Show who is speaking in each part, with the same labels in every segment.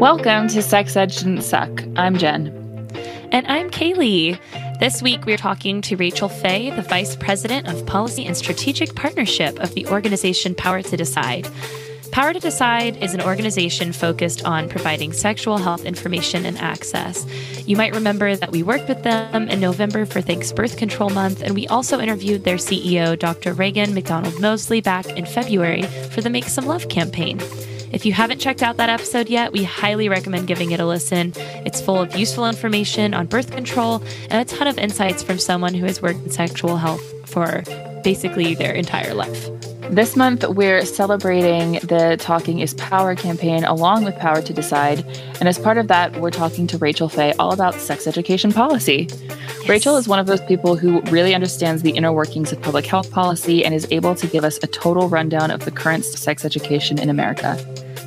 Speaker 1: Welcome to Sex Ed Shouldn't Suck. I'm Jen.
Speaker 2: And I'm Kaylee. This week, we're talking to Rachel Fey, the Vice President of Policy and Strategic Partnership of the organization Power to Decide. Power to Decide is an organization focused on providing sexual health information and access. You might remember that we worked with them in November for Thanks Birth Control Month, and we also interviewed their CEO, Dr. Raegan McDonald Mosley, back in February for the Make Some Love campaign. If you haven't checked out that episode yet, we highly recommend giving it a listen. It's full of useful information on birth control and a ton of insights from someone who has worked in sexual health for basically their entire life.
Speaker 1: This month, we're celebrating the Talking is Power campaign along with Power to Decide. And as part of that, we're talking to Rachel Fey all about sex education policy. Yes. Rachel is one of those people who really understands the inner workings of public health policy and is able to give us a total rundown of the current sex education in America.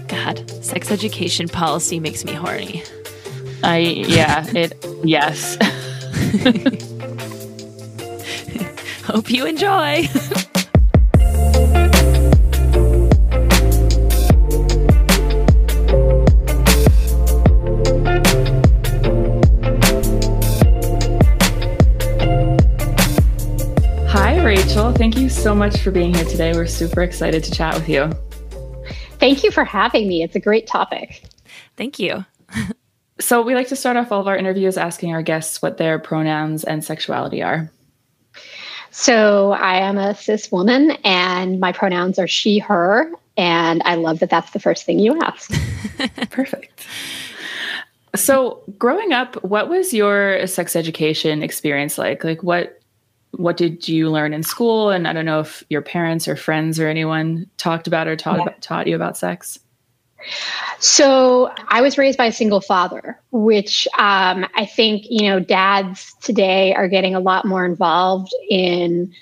Speaker 2: God, sex education policy makes me horny.
Speaker 1: I, yeah, it, yes.
Speaker 2: Hope you enjoy.
Speaker 1: Rachel. Thank you so much for being here today. We're super excited to chat with you.
Speaker 3: Thank you for having me. It's a great topic.
Speaker 2: Thank you.
Speaker 1: so, we like to start off all of our interviews asking our guests what their pronouns and sexuality are.
Speaker 3: So, I am a cis woman and my pronouns are she, her. And I love that that's the first thing you ask.
Speaker 1: Perfect. So, growing up, what was your sex education experience like? Like, what what did you learn in school? And I don't know if your parents or friends or anyone talked about or taught, yeah. about, taught you about sex.
Speaker 3: So I was raised by a single father, which um, I think, you know, dads today are getting a lot more involved in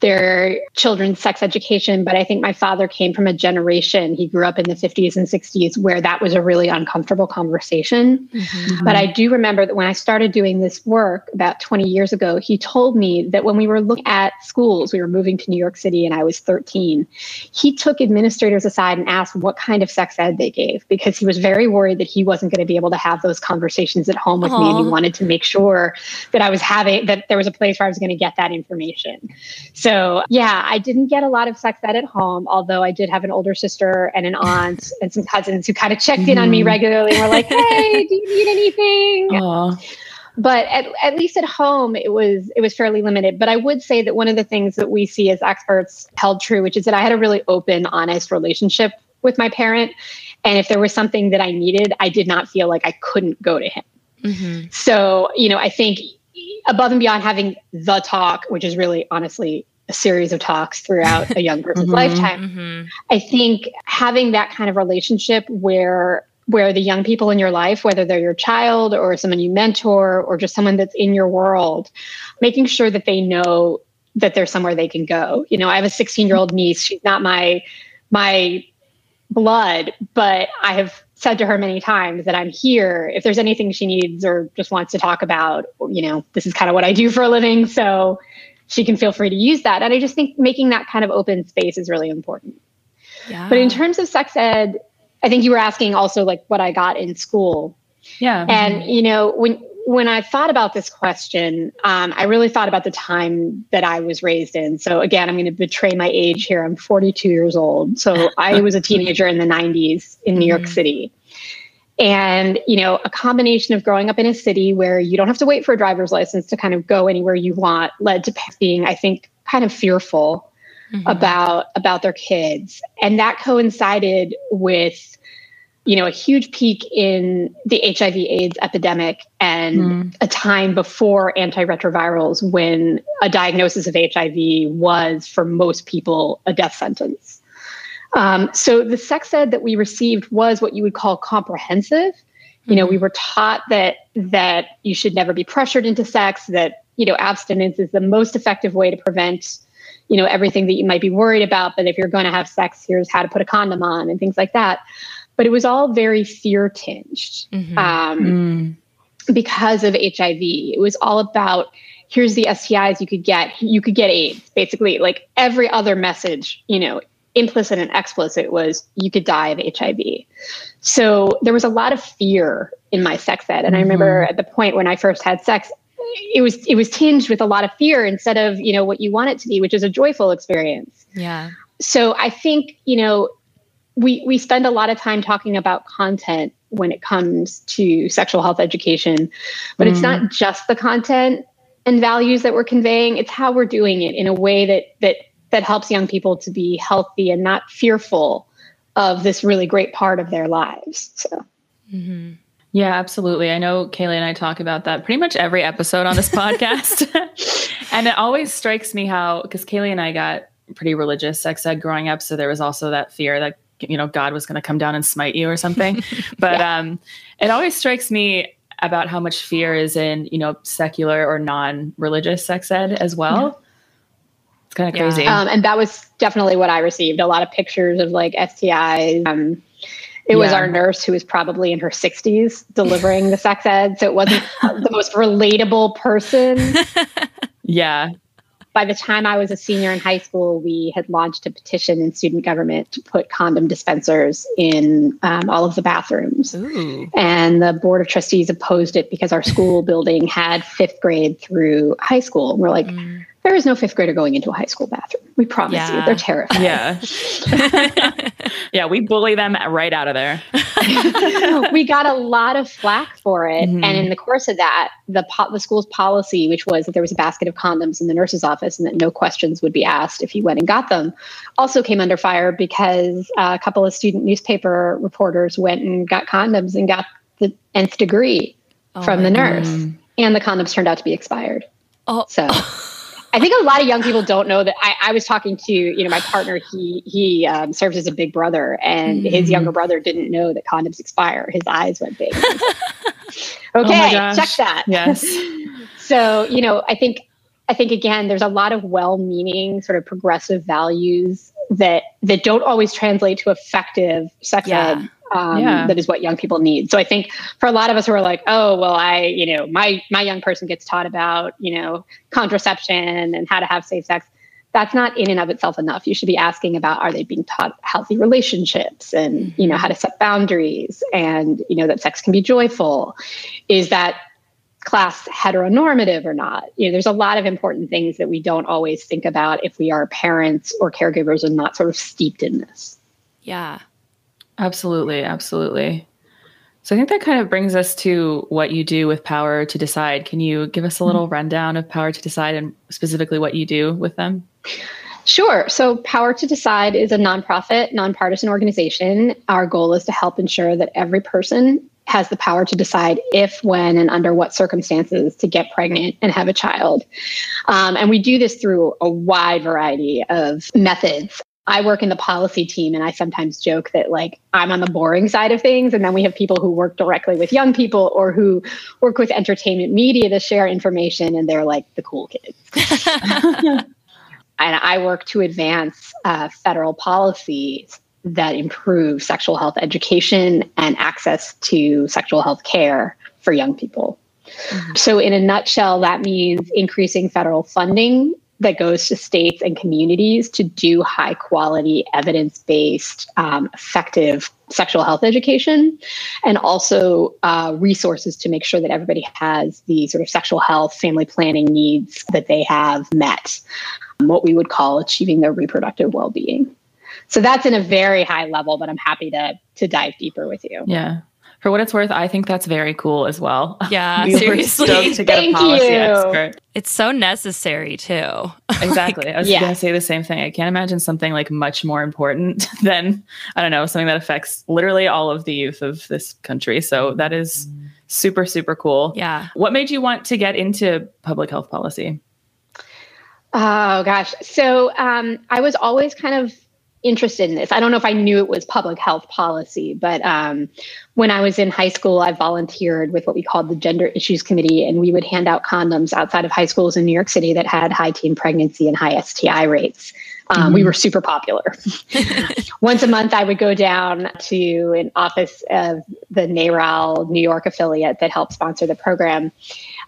Speaker 3: their children's sex education. But I think my father came from a generation, he grew up in the 50s and 60s, where that was a really uncomfortable conversation. Mm-hmm. But I do remember that when I started doing this work about 20 years ago, he told me that when we were looking at schools, we were moving to New York City and I was 13, he took administrators aside and asked what kind of sex ed they gave because he was very worried that he wasn't going to be able to have those conversations at home with Aww. me and he wanted to make sure that I was having that there was a place where I was going to get that information. So so, yeah, I didn't get a lot of sex ed at home, although I did have an older sister and an aunt and some cousins who kind of checked in on me mm-hmm. regularly and were like, hey, do you need anything? Aww. But at, at least at home, it was it was fairly limited. But I would say that one of the things that we see as experts held true, which is that I had a really open, honest relationship with my parent. And if there was something that I needed, I did not feel like I couldn't go to him. Mm-hmm. So, you know, I think above and beyond having the talk, which is really honestly a series of talks throughout a young person's mm-hmm, lifetime. Mm-hmm. I think having that kind of relationship where where the young people in your life, whether they're your child or someone you mentor or just someone that's in your world, making sure that they know that there's somewhere they can go. You know, I have a 16 year old niece. She's not my my blood, but I have said to her many times that I'm here if there's anything she needs or just wants to talk about. You know, this is kind of what I do for a living, so she can feel free to use that. And I just think making that kind of open space is really important. Yeah. But in terms of sex ed, I think you were asking also like what I got in school.
Speaker 1: Yeah.
Speaker 3: And you know, when when I thought about this question, um, I really thought about the time that I was raised in. So again, I'm going to betray my age here. I'm 42 years old. So I was a teenager in the 90s in New York mm-hmm. City and you know a combination of growing up in a city where you don't have to wait for a driver's license to kind of go anywhere you want led to being i think kind of fearful mm-hmm. about about their kids and that coincided with you know a huge peak in the hiv aids epidemic and mm. a time before antiretrovirals when a diagnosis of hiv was for most people a death sentence um, so the sex ed that we received was what you would call comprehensive. You know, we mm-hmm. were taught that that you should never be pressured into sex, that you know abstinence is the most effective way to prevent you know everything that you might be worried about. But if you're going to have sex, here's how to put a condom on and things like that. But it was all very fear tinged mm-hmm. um, mm. because of HIV. It was all about here's the STIs you could get. You could get AIDS. Basically, like every other message, you know, implicit and explicit was you could die of HIV. So there was a lot of fear in my sex ed. And mm-hmm. I remember at the point when I first had sex, it was it was tinged with a lot of fear instead of, you know, what you want it to be, which is a joyful experience.
Speaker 2: Yeah.
Speaker 3: So I think, you know, we we spend a lot of time talking about content when it comes to sexual health education, but mm. it's not mm. just the content and values that we're conveying, it's how we're doing it in a way that that that helps young people to be healthy and not fearful of this really great part of their lives. So,
Speaker 1: mm-hmm. yeah, absolutely. I know Kaylee and I talk about that pretty much every episode on this podcast. and it always strikes me how, because Kaylee and I got pretty religious sex ed growing up. So there was also that fear that, you know, God was going to come down and smite you or something. but yeah. um, it always strikes me about how much fear is in, you know, secular or non religious sex ed as well. Yeah it's kind of crazy.
Speaker 3: Um, and that was definitely what I received. A lot of pictures of like STIs. Um, it yeah. was our nurse who was probably in her 60s delivering the sex ed. So it wasn't the most relatable person.
Speaker 1: yeah.
Speaker 3: By the time I was a senior in high school, we had launched a petition in student government to put condom dispensers in um, all of the bathrooms. Ooh. And the board of trustees opposed it because our school building had fifth grade through high school. And we're like, mm there is no fifth grader going into a high school bathroom. We promise yeah. you, they're terrified.
Speaker 1: Yeah. yeah, we bully them right out of there.
Speaker 3: we got a lot of flack for it. Mm-hmm. And in the course of that, the, po- the school's policy, which was that there was a basket of condoms in the nurse's office and that no questions would be asked if you went and got them, also came under fire because a couple of student newspaper reporters went and got condoms and got the nth degree oh from the nurse. God. And the condoms turned out to be expired. Oh. So. I think a lot of young people don't know that. I, I was talking to you know my partner. He he um, serves as a big brother, and mm. his younger brother didn't know that condoms expire. His eyes went big. Okay, oh check that.
Speaker 1: Yes.
Speaker 3: so you know, I think I think again, there's a lot of well-meaning sort of progressive values that that don't always translate to effective sex yeah. ed um, yeah. that is what young people need. So I think for a lot of us who are like, oh, well, I, you know, my my young person gets taught about, you know, contraception and how to have safe sex. That's not in and of itself enough. You should be asking about are they being taught healthy relationships and mm-hmm. you know how to set boundaries and you know that sex can be joyful. Is that class heteronormative or not? You know, there's a lot of important things that we don't always think about if we are parents or caregivers and not sort of steeped in this.
Speaker 2: Yeah.
Speaker 1: Absolutely, absolutely. So I think that kind of brings us to what you do with Power to Decide. Can you give us a little mm-hmm. rundown of Power to Decide and specifically what you do with them?
Speaker 3: Sure. So, Power to Decide is a nonprofit, nonpartisan organization. Our goal is to help ensure that every person has the power to decide if, when, and under what circumstances to get pregnant and have a child. Um, and we do this through a wide variety of methods. I work in the policy team and I sometimes joke that like I'm on the boring side of things and then we have people who work directly with young people or who work with entertainment media to share information and they're like the cool kids. and I work to advance uh, federal policies that improve sexual health education and access to sexual health care for young people. Mm-hmm. So, in a nutshell, that means increasing federal funding that goes to states and communities to do high quality, evidence based, um, effective sexual health education, and also uh, resources to make sure that everybody has the sort of sexual health, family planning needs that they have met, what we would call achieving their reproductive well being. So that's in a very high level, but I'm happy to to dive deeper with you.
Speaker 1: Yeah for what it's worth, I think that's very cool as well.
Speaker 2: Yeah, we seriously.
Speaker 1: Were to get Thank a policy you. expert.
Speaker 2: It's so necessary too.
Speaker 1: exactly. I was yeah. going to say the same thing. I can't imagine something like much more important than I don't know something that affects literally all of the youth of this country. So that is super super cool.
Speaker 2: Yeah.
Speaker 1: What made you want to get into public health policy?
Speaker 3: Oh gosh. So um, I was always kind of interested in this. I don't know if I knew it was public health policy, but um, when I was in high school, I volunteered with what we called the Gender Issues Committee, and we would hand out condoms outside of high schools in New York City that had high teen pregnancy and high STI rates. Um, mm-hmm. We were super popular. Once a month, I would go down to an office of the NARAL New York affiliate that helped sponsor the program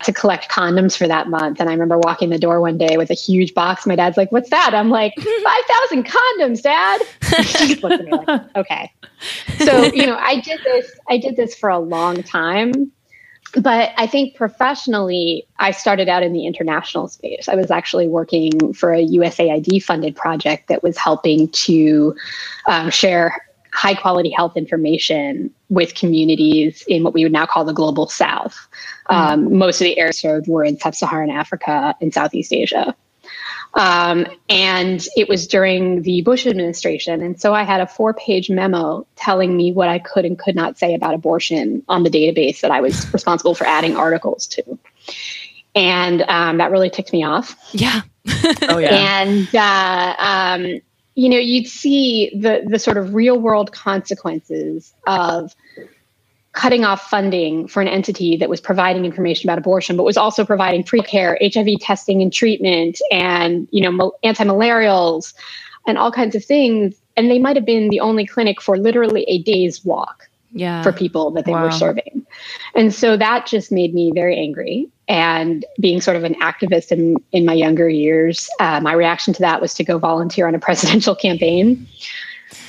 Speaker 3: to collect condoms for that month. And I remember walking the door one day with a huge box. My dad's like, What's that? I'm like, 5,000 condoms, dad. he looked at me like, Okay. So, you know, I did this, I did this for a long time but I think professionally, I started out in the international space. I was actually working for a USAID funded project that was helping to um, share high quality health information with communities in what we would now call the global south. Mm-hmm. Um, most of the areas served were in sub Saharan Africa and Southeast Asia. Um, and it was during the Bush administration. And so I had a four page memo telling me what I could and could not say about abortion on the database that I was responsible for adding articles to. And um, that really ticked me off.
Speaker 2: Yeah.
Speaker 3: oh, yeah. And, uh, um, you know, you'd see the, the sort of real world consequences of cutting off funding for an entity that was providing information about abortion, but was also providing pre care, HIV testing and treatment, and you know anti-malarials, and all kinds of things. And they might have been the only clinic for literally a day's walk
Speaker 2: yeah.
Speaker 3: for people that they wow. were serving. And so that just made me very angry. And being sort of an activist in, in my younger years, uh, my reaction to that was to go volunteer on a presidential campaign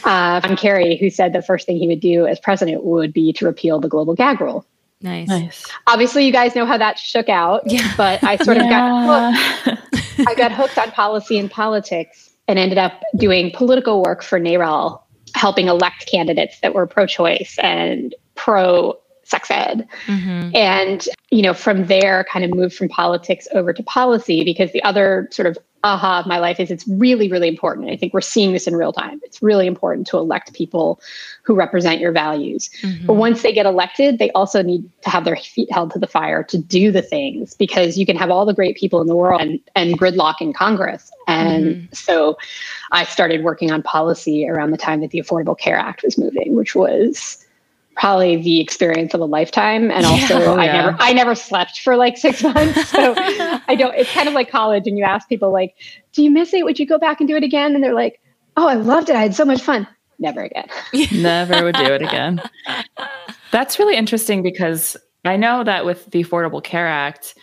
Speaker 3: uh, John Kerry, who said the first thing he would do as president would be to repeal the global gag rule.
Speaker 2: Nice. nice.
Speaker 3: Obviously, you guys know how that shook out. Yeah. But I sort of got hooked. I got hooked on policy and politics and ended up doing political work for NARAL, helping elect candidates that were pro-choice and pro sex ed. Mm-hmm. And, you know, from there kind of moved from politics over to policy because the other sort of aha of my life is it's really, really important. I think we're seeing this in real time. It's really important to elect people who represent your values. Mm-hmm. But once they get elected, they also need to have their feet held to the fire to do the things because you can have all the great people in the world and, and gridlock in Congress. And mm-hmm. so I started working on policy around the time that the Affordable Care Act was moving, which was probably the experience of a lifetime. And also oh, yeah. i never i never slept for like six months. So i don't it's kind of like college and you ask people like do you miss it? Would you go back and do it again? And they're like oh i loved it. I had so much fun. Never again.
Speaker 1: Never would do it again. That's really interesting because i know that with the affordable care act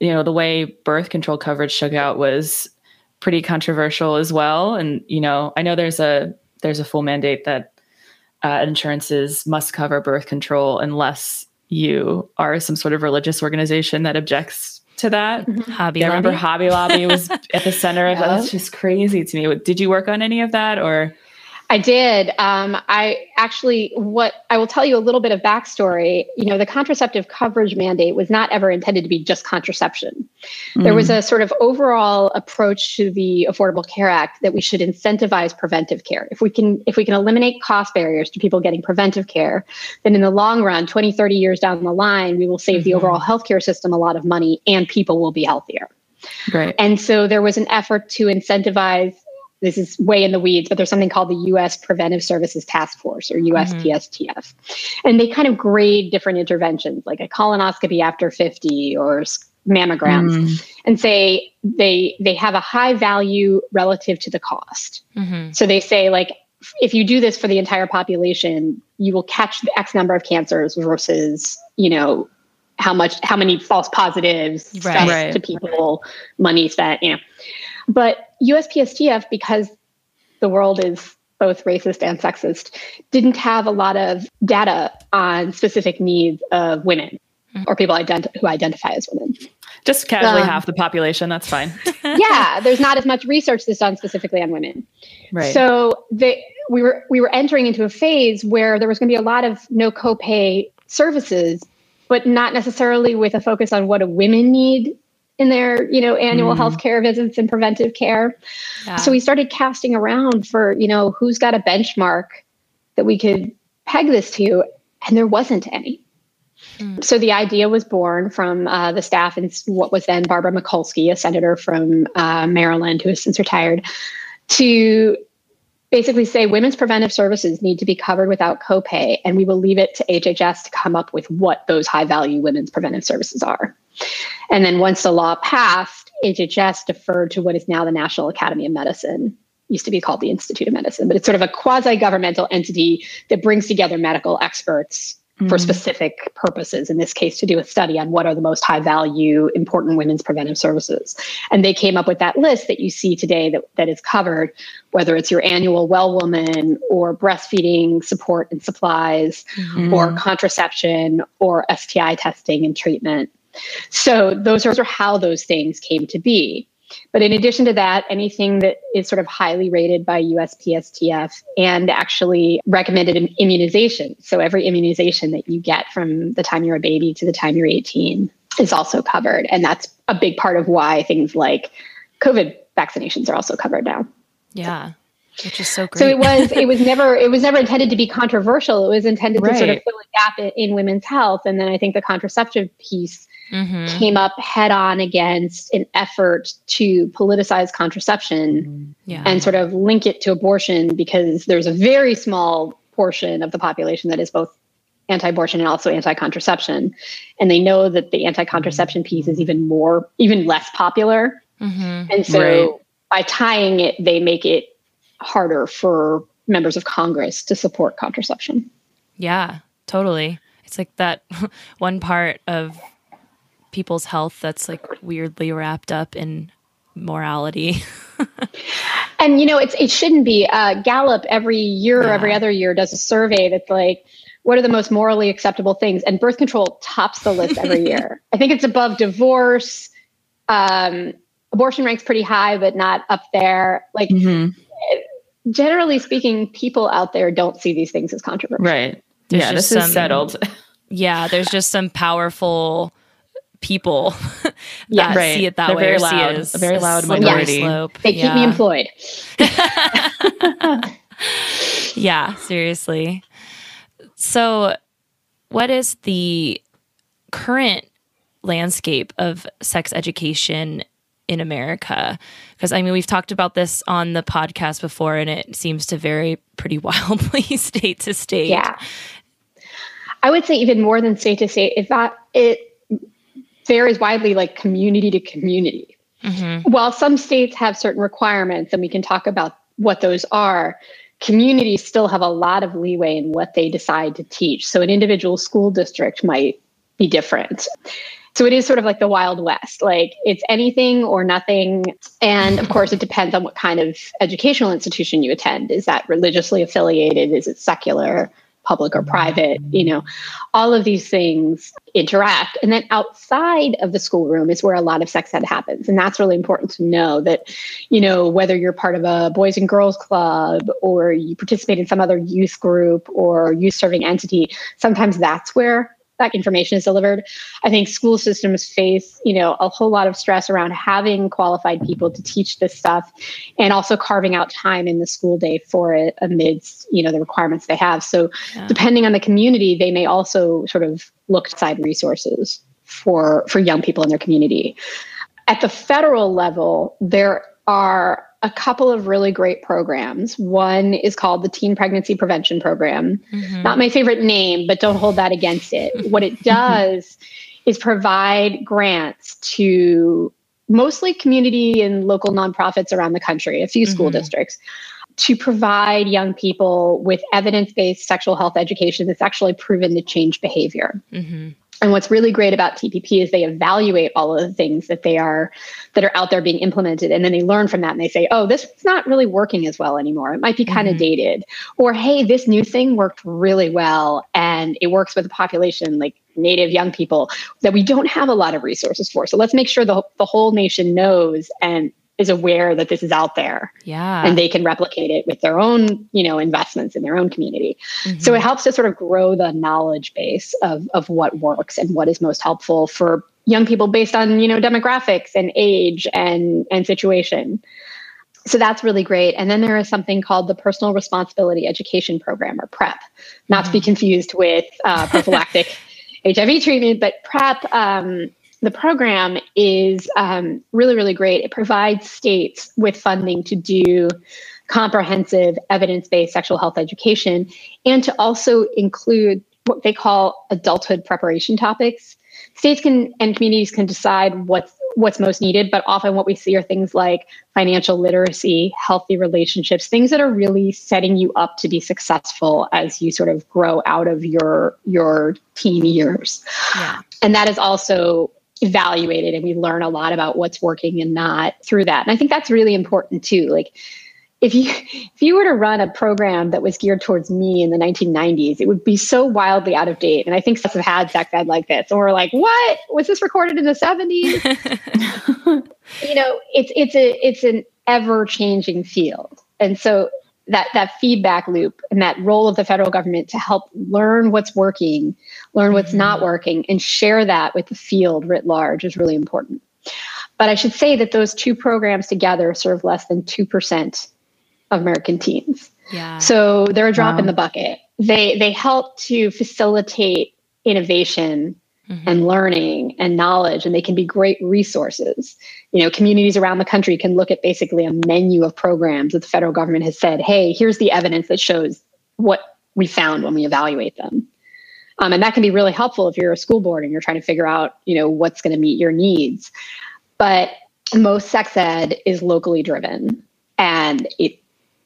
Speaker 1: you know the way birth control coverage shook out was pretty controversial as well. And you know i know there's a there's a full mandate that uh, insurances must cover birth control unless you are some sort of religious organization that objects to that.
Speaker 2: Mm-hmm. Hobby
Speaker 1: I
Speaker 2: Lobby.
Speaker 1: remember Hobby Lobby was at the center of that. That's just crazy to me. Did you work on any of that or?
Speaker 3: I did. Um, I actually, what I will tell you a little bit of backstory. You know, the contraceptive coverage mandate was not ever intended to be just contraception. Mm. There was mm. a sort of overall approach to the Affordable Care Act that we should incentivize preventive care. If we can, if we can eliminate cost barriers to people getting preventive care, then in the long run, 20, 30 years down the line, we will save mm-hmm. the overall healthcare system a lot of money and people will be healthier.
Speaker 1: Right.
Speaker 3: And so there was an effort to incentivize this is way in the weeds, but there's something called the U.S. Preventive Services Task Force or USPSTF. Mm-hmm. And they kind of grade different interventions like a colonoscopy after 50 or mammograms mm. and say they they have a high value relative to the cost. Mm-hmm. So they say like if you do this for the entire population, you will catch the X number of cancers versus, you know, how much how many false positives right. right. to people, money spent, you know. But USPSTF, because the world is both racist and sexist, didn't have a lot of data on specific needs of women mm-hmm. or people who identify as women.
Speaker 1: Just casually um, half the population, that's fine.
Speaker 3: yeah, there's not as much research that's done specifically on women.
Speaker 1: Right.
Speaker 3: So they, we were we were entering into a phase where there was going to be a lot of no copay services, but not necessarily with a focus on what a women need in their you know annual mm. health care visits and preventive care yeah. so we started casting around for you know who's got a benchmark that we could peg this to and there wasn't any mm. so the idea was born from uh, the staff and what was then barbara mikulski a senator from uh, maryland who has since retired to basically say women's preventive services need to be covered without copay and we will leave it to hhs to come up with what those high value women's preventive services are and then once the law passed, HHS deferred to what is now the National Academy of Medicine used to be called the Institute of Medicine, but it's sort of a quasi governmental entity that brings together medical experts mm-hmm. for specific purposes, in this case, to do a study on what are the most high value, important women's preventive services. And they came up with that list that you see today that, that is covered, whether it's your annual well woman or breastfeeding support and supplies mm-hmm. or contraception or STI testing and treatment. So those are how those things came to be. But in addition to that, anything that is sort of highly rated by USPSTF and actually recommended an immunization. So every immunization that you get from the time you're a baby to the time you're 18 is also covered. And that's a big part of why things like COVID vaccinations are also covered now.
Speaker 2: Yeah. Which is so great.
Speaker 3: So it was it was never it was never intended to be controversial. It was intended right. to sort of fill a gap in, in women's health. And then I think the contraceptive piece mm-hmm. came up head on against an effort to politicize contraception yeah. and sort of link it to abortion because there's a very small portion of the population that is both anti-abortion and also anti-contraception and they know that the anti-contraception piece is even more even less popular mm-hmm. and so right. by tying it they make it harder for members of congress to support contraception
Speaker 2: yeah totally it's like that one part of people's health that's like weirdly wrapped up in morality.
Speaker 3: and you know, it's it shouldn't be. Uh, Gallup every year yeah. or every other year does a survey that's like, what are the most morally acceptable things? And birth control tops the list every year. I think it's above divorce. Um, abortion ranks pretty high, but not up there. Like. Mm-hmm. Generally speaking, people out there don't see these things as controversial.
Speaker 1: Right. There's yeah, this some, is settled.
Speaker 2: Yeah, there's just some powerful people that right. see it that They're way very or loud, see
Speaker 1: a very loud minority. Slope.
Speaker 3: They keep yeah. me employed.
Speaker 2: yeah, seriously. So, what is the current landscape of sex education in America? Because I mean, we've talked about this on the podcast before, and it seems to vary pretty wildly state to state.
Speaker 3: Yeah. I would say even more than state to state. If that it varies widely, like community to community. Mm-hmm. While some states have certain requirements, and we can talk about what those are, communities still have a lot of leeway in what they decide to teach. So an individual school district might be different. So it is sort of like the Wild West. Like it's anything or nothing. And of course, it depends on what kind of educational institution you attend. Is that religiously affiliated? Is it secular? Public or mm-hmm. private, you know, all of these things interact. And then outside of the schoolroom is where a lot of sex ed happens. And that's really important to know that, you know, whether you're part of a boys and girls club or you participate in some other youth group or youth serving entity, sometimes that's where that information is delivered. I think school systems face, you know, a whole lot of stress around having qualified people to teach this stuff and also carving out time in the school day for it amidst, you know, the requirements they have. So yeah. depending on the community, they may also sort of look side resources for for young people in their community. At the federal level, there are a couple of really great programs. One is called the Teen Pregnancy Prevention Program. Mm-hmm. Not my favorite name, but don't hold that against it. what it does is provide grants to mostly community and local nonprofits around the country, a few mm-hmm. school districts, to provide young people with evidence based sexual health education that's actually proven to change behavior. Mm-hmm. And what's really great about TPP is they evaluate all of the things that they are that are out there being implemented, and then they learn from that and they say, "Oh, this is not really working as well anymore. It might be kind of mm-hmm. dated," or "Hey, this new thing worked really well, and it works with a population like Native young people that we don't have a lot of resources for. So let's make sure the the whole nation knows and is aware that this is out there.
Speaker 2: Yeah.
Speaker 3: And they can replicate it with their own, you know, investments in their own community. Mm-hmm. So it helps to sort of grow the knowledge base of of what works and what is most helpful for young people based on, you know, demographics and age and and situation. So that's really great. And then there is something called the Personal Responsibility Education Program or PrEP, not mm-hmm. to be mm-hmm. confused with uh, prophylactic HIV treatment, but PrEP um, the program is um, really, really great. It provides states with funding to do comprehensive evidence based sexual health education and to also include what they call adulthood preparation topics. states can and communities can decide what's what's most needed, but often what we see are things like financial literacy, healthy relationships, things that are really setting you up to be successful as you sort of grow out of your your teen years. Yeah. And that is also evaluated and we learn a lot about what's working and not through that. And I think that's really important too. Like if you if you were to run a program that was geared towards me in the 1990s, it would be so wildly out of date. And I think some have had sex ed like this, and we're like, "What was this recorded in the 70s?" you know, it's it's a it's an ever changing field, and so that that feedback loop and that role of the federal government to help learn what's working, learn what's mm-hmm. not working, and share that with the field writ large is really important. But I should say that those two programs together serve less than two percent of American teens. Yeah. So they're a drop wow. in the bucket. They they help to facilitate innovation mm-hmm. and learning and knowledge and they can be great resources. You know, communities around the country can look at basically a menu of programs that the federal government has said, "Hey, here's the evidence that shows what we found when we evaluate them." Um, and that can be really helpful if you're a school board and you're trying to figure out, you know, what's going to meet your needs. But most sex ed is locally driven and it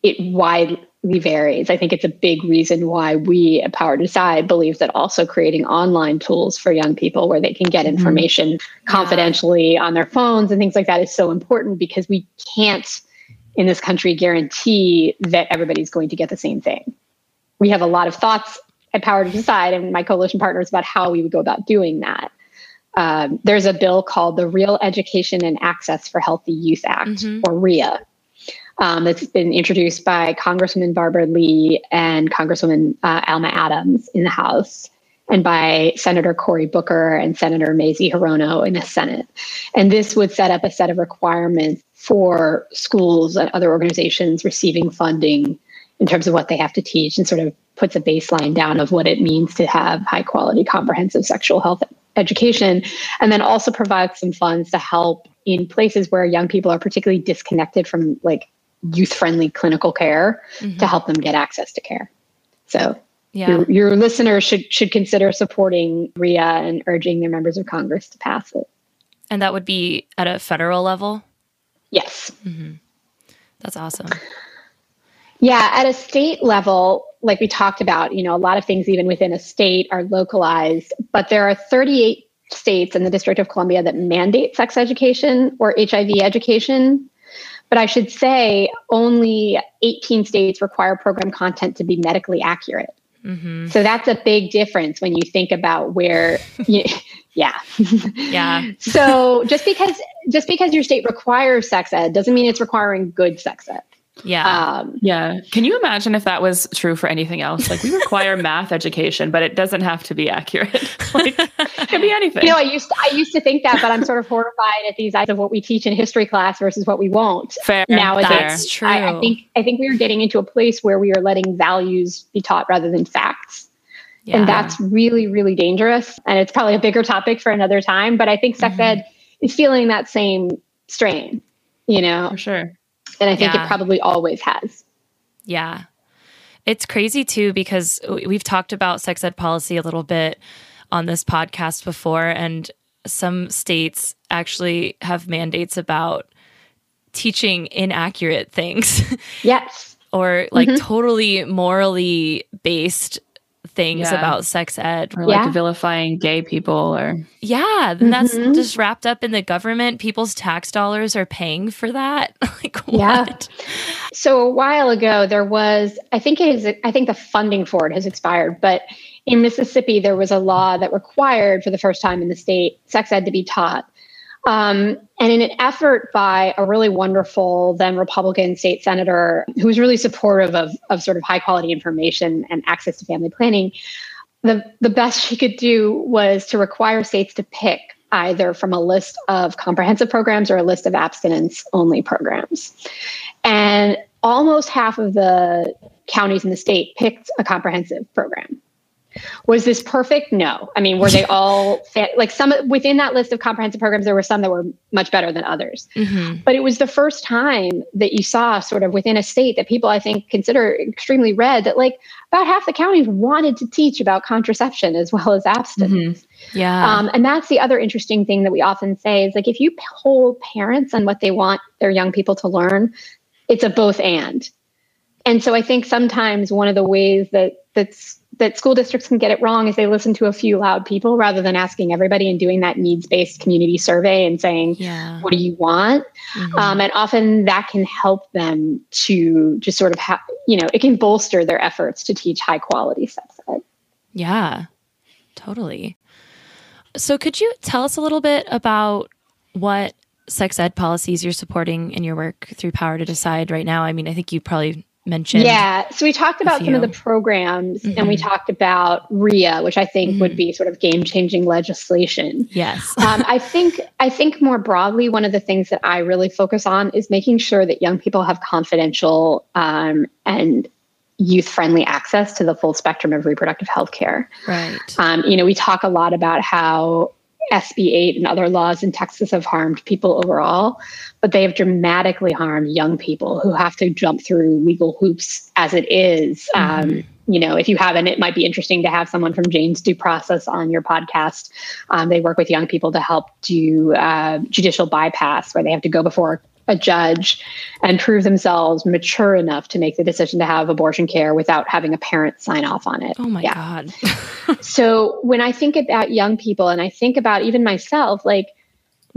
Speaker 3: it widely varies. I think it's a big reason why we at Power Decide believe that also creating online tools for young people where they can get mm-hmm. information mm-hmm. confidentially on their phones and things like that is so important because we can't in this country guarantee that everybody's going to get the same thing. We have a lot of thoughts at Power to Decide and my coalition partners about how we would go about doing that. Um, there's a bill called the Real Education and Access for Healthy Youth Act, mm-hmm. or REA, um, that's been introduced by Congresswoman Barbara Lee and Congresswoman uh, Alma Adams in the House, and by Senator Cory Booker and Senator Mazie Hirono in the Senate. And this would set up a set of requirements for schools and other organizations receiving funding in terms of what they have to teach and sort of puts a baseline down of what it means to have high quality comprehensive sexual health education and then also provides some funds to help in places where young people are particularly disconnected from like youth friendly clinical care mm-hmm. to help them get access to care. So yeah. your, your listeners should should consider supporting RIA and urging their members of Congress to pass it.
Speaker 2: And that would be at a federal level?
Speaker 3: Yes.
Speaker 2: Mm-hmm. That's awesome.
Speaker 3: Yeah, at a state level, like we talked about, you know, a lot of things even within a state are localized, but there are 38 states in the District of Columbia that mandate sex education or HIV education but I should say only 18 states require program content to be medically accurate. Mm-hmm. So that's a big difference when you think about where, you, yeah,
Speaker 2: yeah.
Speaker 3: so just because just because your state requires sex ed doesn't mean it's requiring good sex ed.
Speaker 2: Yeah. Um,
Speaker 1: yeah. Can you imagine if that was true for anything else? Like we require math education, but it doesn't have to be accurate. like it could be anything.
Speaker 3: You know, I used to, I used to think that, but I'm sort of horrified at these eyes of what we teach in history class versus what we won't.
Speaker 1: Fair.
Speaker 3: Nowadays,
Speaker 2: that's true.
Speaker 3: I, I think I think we are getting into a place where we are letting values be taught rather than facts. Yeah. And that's really, really dangerous. And it's probably a bigger topic for another time. But I think sex mm-hmm. ed is feeling that same strain, you know?
Speaker 1: For sure.
Speaker 3: And I think yeah. it probably always has.
Speaker 2: Yeah. It's crazy too because we've talked about sex ed policy a little bit on this podcast before, and some states actually have mandates about teaching inaccurate things.
Speaker 3: Yes.
Speaker 2: or like mm-hmm. totally morally based things yeah. about sex ed
Speaker 1: or like yeah. vilifying gay people or
Speaker 2: yeah and mm-hmm. that's just wrapped up in the government people's tax dollars are paying for that like what? yeah
Speaker 3: so a while ago there was i think it is i think the funding for it has expired but in mississippi there was a law that required for the first time in the state sex ed to be taught um, and in an effort by a really wonderful then Republican state senator who was really supportive of, of sort of high quality information and access to family planning, the, the best she could do was to require states to pick either from a list of comprehensive programs or a list of abstinence only programs. And almost half of the counties in the state picked a comprehensive program. Was this perfect? No. I mean, were they all like some within that list of comprehensive programs? There were some that were much better than others. Mm-hmm. But it was the first time that you saw, sort of within a state, that people I think consider extremely red, that like about half the counties wanted to teach about contraception as well as abstinence.
Speaker 2: Mm-hmm. Yeah. Um,
Speaker 3: and that's the other interesting thing that we often say is like if you poll parents on what they want their young people to learn, it's a both and. And so I think sometimes one of the ways that that's that school districts can get it wrong is they listen to a few loud people rather than asking everybody and doing that needs based community survey and saying, yeah. what do you want? Mm-hmm. Um, and often that can help them to just sort of have, you know, it can bolster their efforts to teach high quality sex ed.
Speaker 2: Yeah, totally. So could you tell us a little bit about what sex ed policies you're supporting in your work through Power to Decide right now? I mean, I think you probably mentioned.
Speaker 3: Yeah. So we talked about some of the programs mm-hmm. and we mm-hmm. talked about RIA, which I think mm-hmm. would be sort of game changing legislation.
Speaker 2: Yes.
Speaker 3: um, I think I think more broadly, one of the things that I really focus on is making sure that young people have confidential um, and youth friendly access to the full spectrum of reproductive health care.
Speaker 2: Right.
Speaker 3: Um, you know, we talk a lot about how SB 8 and other laws in Texas have harmed people overall, but they have dramatically harmed young people who have to jump through legal hoops as it is. Mm-hmm. Um, you know, if you haven't, it might be interesting to have someone from Jane's Due Process on your podcast. Um, they work with young people to help do uh, judicial bypass, where they have to go before a judge and prove themselves mature enough to make the decision to have abortion care without having a parent sign off on it.
Speaker 2: Oh my yeah.
Speaker 3: God. so when I think about young people and I think about even myself, like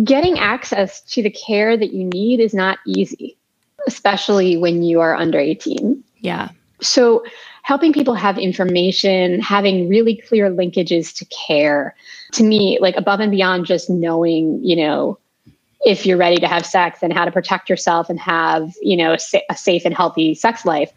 Speaker 3: getting access to the care that you need is not easy, especially when you are under 18.
Speaker 2: Yeah.
Speaker 3: So helping people have information, having really clear linkages to care, to me, like above and beyond just knowing, you know, if you're ready to have sex and how to protect yourself and have you know a safe and healthy sex life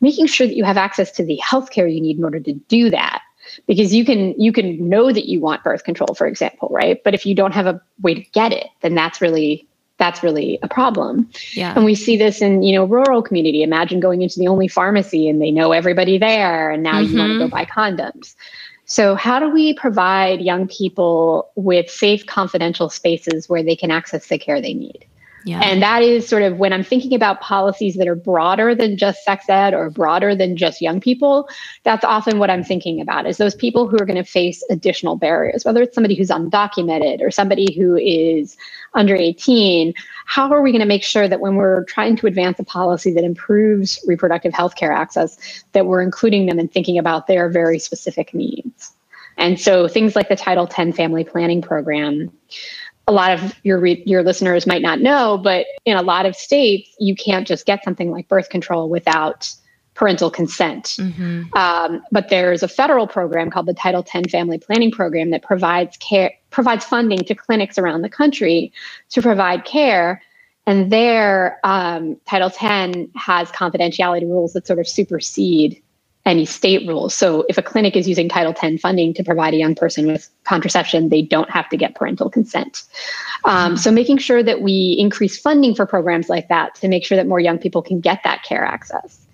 Speaker 3: making sure that you have access to the healthcare you need in order to do that. Because you can you can know that you want birth control for example right? But if you don't have a way to get it then that's really that's really a problem.
Speaker 2: Yeah.
Speaker 3: And we see this in you know rural community. Imagine going into the only pharmacy and they know everybody there and now mm-hmm. you want to go buy condoms so, how do we provide young people with safe, confidential spaces where they can access the care they need? Yeah. And that is sort of when I'm thinking about policies that are broader than just sex ed or broader than just young people, that's often what I'm thinking about is those people who are going to face additional barriers, whether it's somebody who's undocumented or somebody who is under 18. How are we going to make sure that when we're trying to advance a policy that improves reproductive health care access, that we're including them and thinking about their very specific needs? And so things like the Title X family planning program a lot of your re- your listeners might not know, but in a lot of states, you can't just get something like birth control without parental consent. Mm-hmm. Um, but there's a federal program called the Title X Family Planning Program that provides care provides funding to clinics around the country to provide care. And there, um, Title X has confidentiality rules that sort of supersede any state rules. So if a clinic is using Title X funding to provide a young person with contraception, they don't have to get parental consent. Um, so making sure that we increase funding for programs like that to make sure that more young people can get that care access.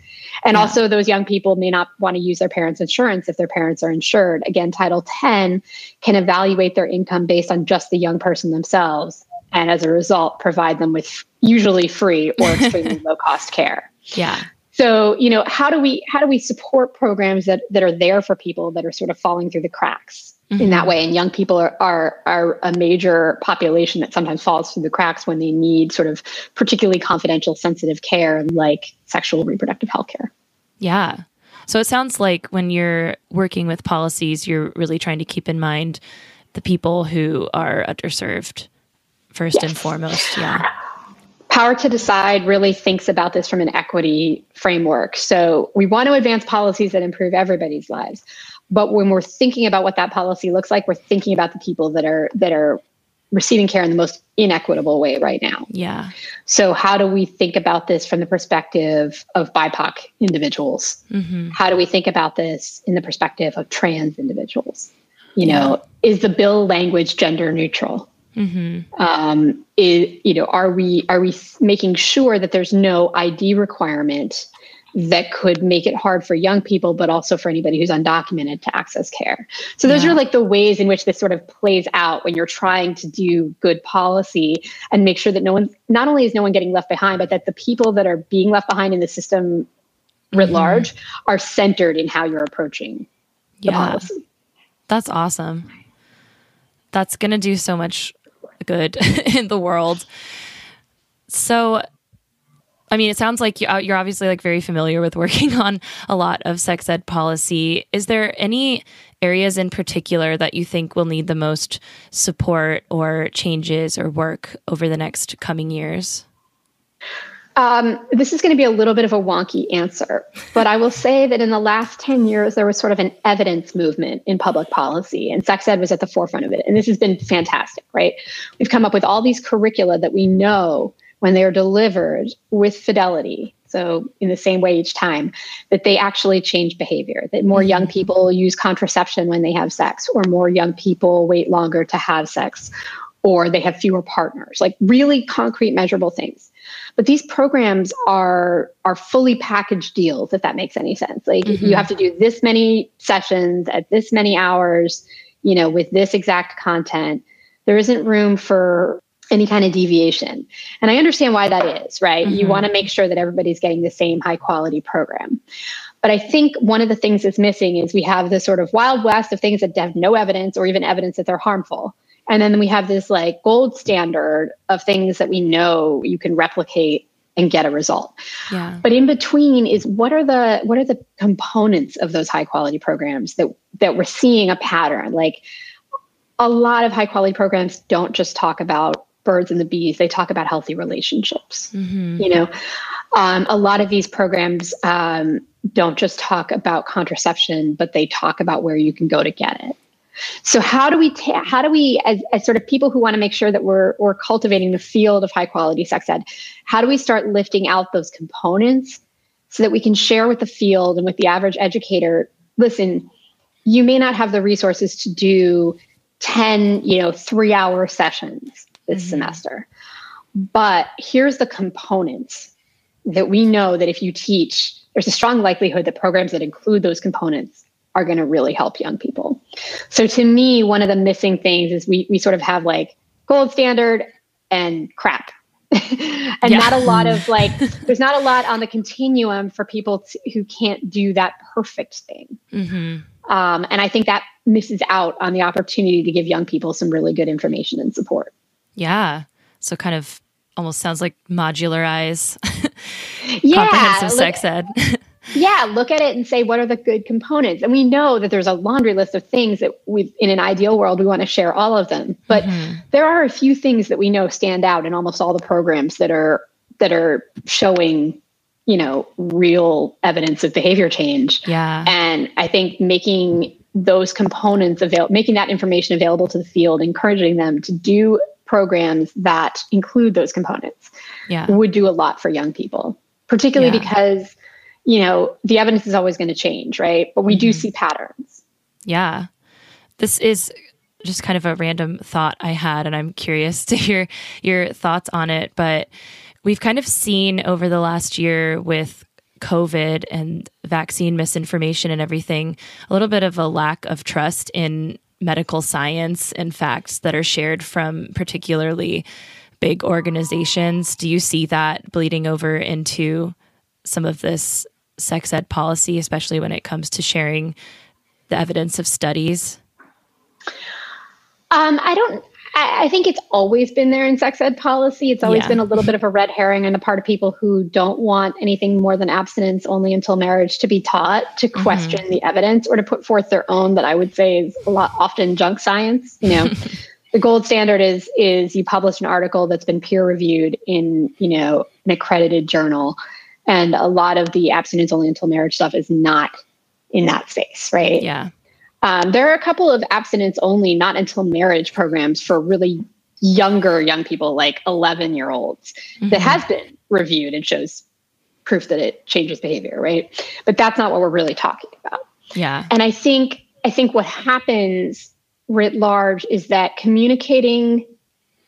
Speaker 3: And yeah. also, those young people may not want to use their parents' insurance if their parents are insured. Again, Title X can evaluate their income based on just the young person themselves. And as a result, provide them with usually free or extremely low cost care.
Speaker 2: Yeah
Speaker 3: so you know how do we how do we support programs that that are there for people that are sort of falling through the cracks mm-hmm. in that mm-hmm. way and young people are, are are a major population that sometimes falls through the cracks when they need sort of particularly confidential sensitive care like sexual reproductive health care
Speaker 2: yeah so it sounds like when you're working with policies you're really trying to keep in mind the people who are underserved first yes. and foremost yeah
Speaker 3: Power to Decide really thinks about this from an equity framework. So we want to advance policies that improve everybody's lives. But when we're thinking about what that policy looks like, we're thinking about the people that are that are receiving care in the most inequitable way right now.
Speaker 2: Yeah.
Speaker 3: So how do we think about this from the perspective of BIPOC individuals? Mm-hmm. How do we think about this in the perspective of trans individuals? You know, yeah. is the bill language gender neutral? Mm-hmm. Um, is, you know, are we are we making sure that there's no ID requirement that could make it hard for young people, but also for anybody who's undocumented to access care. So those yeah. are like the ways in which this sort of plays out when you're trying to do good policy and make sure that no one, not only is no one getting left behind, but that the people that are being left behind in the system writ mm-hmm. large are centered in how you're approaching the yeah. policy.
Speaker 2: That's awesome. That's going to do so much good in the world. So, I mean, it sounds like uh, you're obviously like very familiar with working on a lot of sex ed policy. Is there any areas in particular that you think will need the most support or changes or work over the next coming years?
Speaker 3: Um, this is going to be a little bit of a wonky answer, but I will say that in the last 10 years, there was sort of an evidence movement in public policy, and sex ed was at the forefront of it. And this has been fantastic, right? We've come up with all these curricula that we know when they are delivered with fidelity. So, in the same way each time, that they actually change behavior, that more young mm-hmm. people use contraception when they have sex, or more young people wait longer to have sex, or they have fewer partners, like really concrete, measurable things. But these programs are are fully packaged deals, if that makes any sense. Like mm-hmm. you have to do this many sessions at this many hours, you know, with this exact content. There isn't room for any kind of deviation. And I understand why that is, right? Mm-hmm. You want to make sure that everybody's getting the same high quality program. But I think one of the things that's missing is we have this sort of wild west of things that have no evidence or even evidence that they're harmful. And then we have this like gold standard of things that we know you can replicate and get a result. Yeah. But in between is what are the what are the components of those high quality programs that that we're seeing a pattern like a lot of high quality programs don't just talk about birds and the bees they talk about healthy relationships mm-hmm. you know um, a lot of these programs um, don't just talk about contraception but they talk about where you can go to get it so how do we ta- how do we as, as sort of people who want to make sure that we're we're cultivating the field of high quality sex ed, how do we start lifting out those components so that we can share with the field and with the average educator, listen, you may not have the resources to do 10, you know, 3-hour sessions this mm-hmm. semester. But here's the components that we know that if you teach, there's a strong likelihood that programs that include those components are going to really help young people. So to me, one of the missing things is we we sort of have like gold standard and crap. and yeah. not a lot of like there's not a lot on the continuum for people to, who can't do that perfect thing. Mm-hmm. Um, and I think that misses out on the opportunity to give young people some really good information and support.
Speaker 2: Yeah. So kind of almost sounds like modularize
Speaker 3: yeah,
Speaker 2: comprehensive sex ed.
Speaker 3: Yeah, look at it and say, what are the good components? And we know that there's a laundry list of things that we, in an ideal world, we want to share all of them. But mm-hmm. there are a few things that we know stand out in almost all the programs that are that are showing, you know, real evidence of behavior change.
Speaker 2: Yeah.
Speaker 3: And I think making those components available, making that information available to the field, encouraging them to do programs that include those components
Speaker 2: yeah.
Speaker 3: would do a lot for young people, particularly yeah. because you know, the evidence is always going to change, right? But we mm-hmm. do see patterns.
Speaker 2: Yeah. This is just kind of a random thought I had, and I'm curious to hear your thoughts on it. But we've kind of seen over the last year with COVID and vaccine misinformation and everything, a little bit of a lack of trust in medical science and facts that are shared from particularly big organizations. Do you see that bleeding over into some of this sex ed policy, especially when it comes to sharing the evidence of studies?
Speaker 3: Um, I don't. I, I, think it's always been there in sex ed policy. It's always yeah. been a little bit of a red herring on the part of people who don't want anything more than abstinence only until marriage to be taught to mm-hmm. question mm-hmm. the evidence or to put forth their own that I would say is a lot often junk science. You know. the gold standard is is you publish an article that's been peer reviewed in you know an accredited journal and a lot of the abstinence only until marriage stuff is not in that space, right?
Speaker 2: Yeah.
Speaker 3: Um, there are a couple of abstinence only, not until marriage programs for really younger young people, like 11 year olds, mm-hmm. that has been reviewed and shows proof that it changes behavior, right? But that's not what we're really talking about.
Speaker 2: Yeah.
Speaker 3: And I think I think what happens writ large is that communicating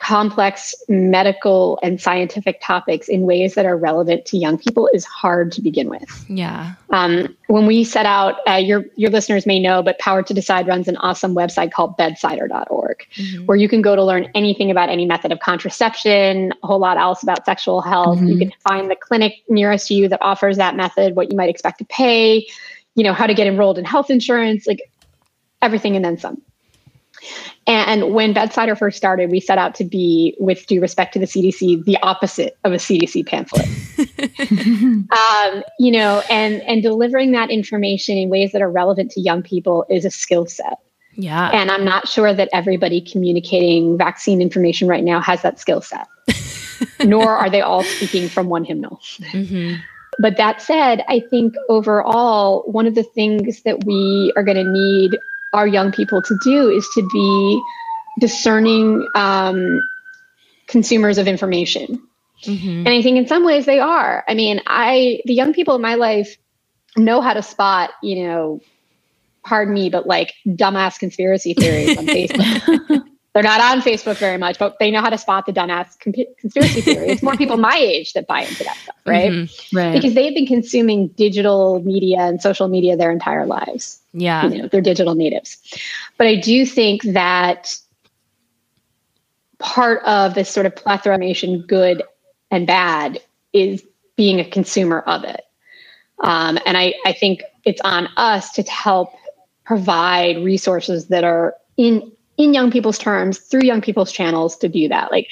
Speaker 3: complex medical and scientific topics in ways that are relevant to young people is hard to begin with.
Speaker 2: Yeah.
Speaker 3: Um, when we set out, uh, your your listeners may know, but Power to Decide runs an awesome website called bedsider.org, mm-hmm. where you can go to learn anything about any method of contraception, a whole lot else about sexual health. Mm-hmm. You can find the clinic nearest you that offers that method, what you might expect to pay, you know, how to get enrolled in health insurance, like everything and then some. And when Bedsider first started, we set out to be, with due respect to the CDC, the opposite of a CDC pamphlet. um, you know, and and delivering that information in ways that are relevant to young people is a skill set.
Speaker 2: Yeah.
Speaker 3: And I'm not sure that everybody communicating vaccine information right now has that skill set. Nor are they all speaking from one hymnal. Mm-hmm. But that said, I think overall, one of the things that we are going to need our young people to do is to be discerning um, consumers of information. Mm-hmm. And I think in some ways they are. I mean, I the young people in my life know how to spot, you know, pardon me, but like dumbass conspiracy theories on Facebook. They're not on Facebook very much, but they know how to spot the dumbass conspiracy theories. It's more people my age that buy into that stuff, right? Mm-hmm. Right. Because they've been consuming digital media and social media their entire lives.
Speaker 2: Yeah.
Speaker 3: You know, they're digital natives. But I do think that part of this sort of plethora of good and bad, is being a consumer of it. Um, and I, I think it's on us to help provide resources that are in in young people's terms through young people's channels to do that. Like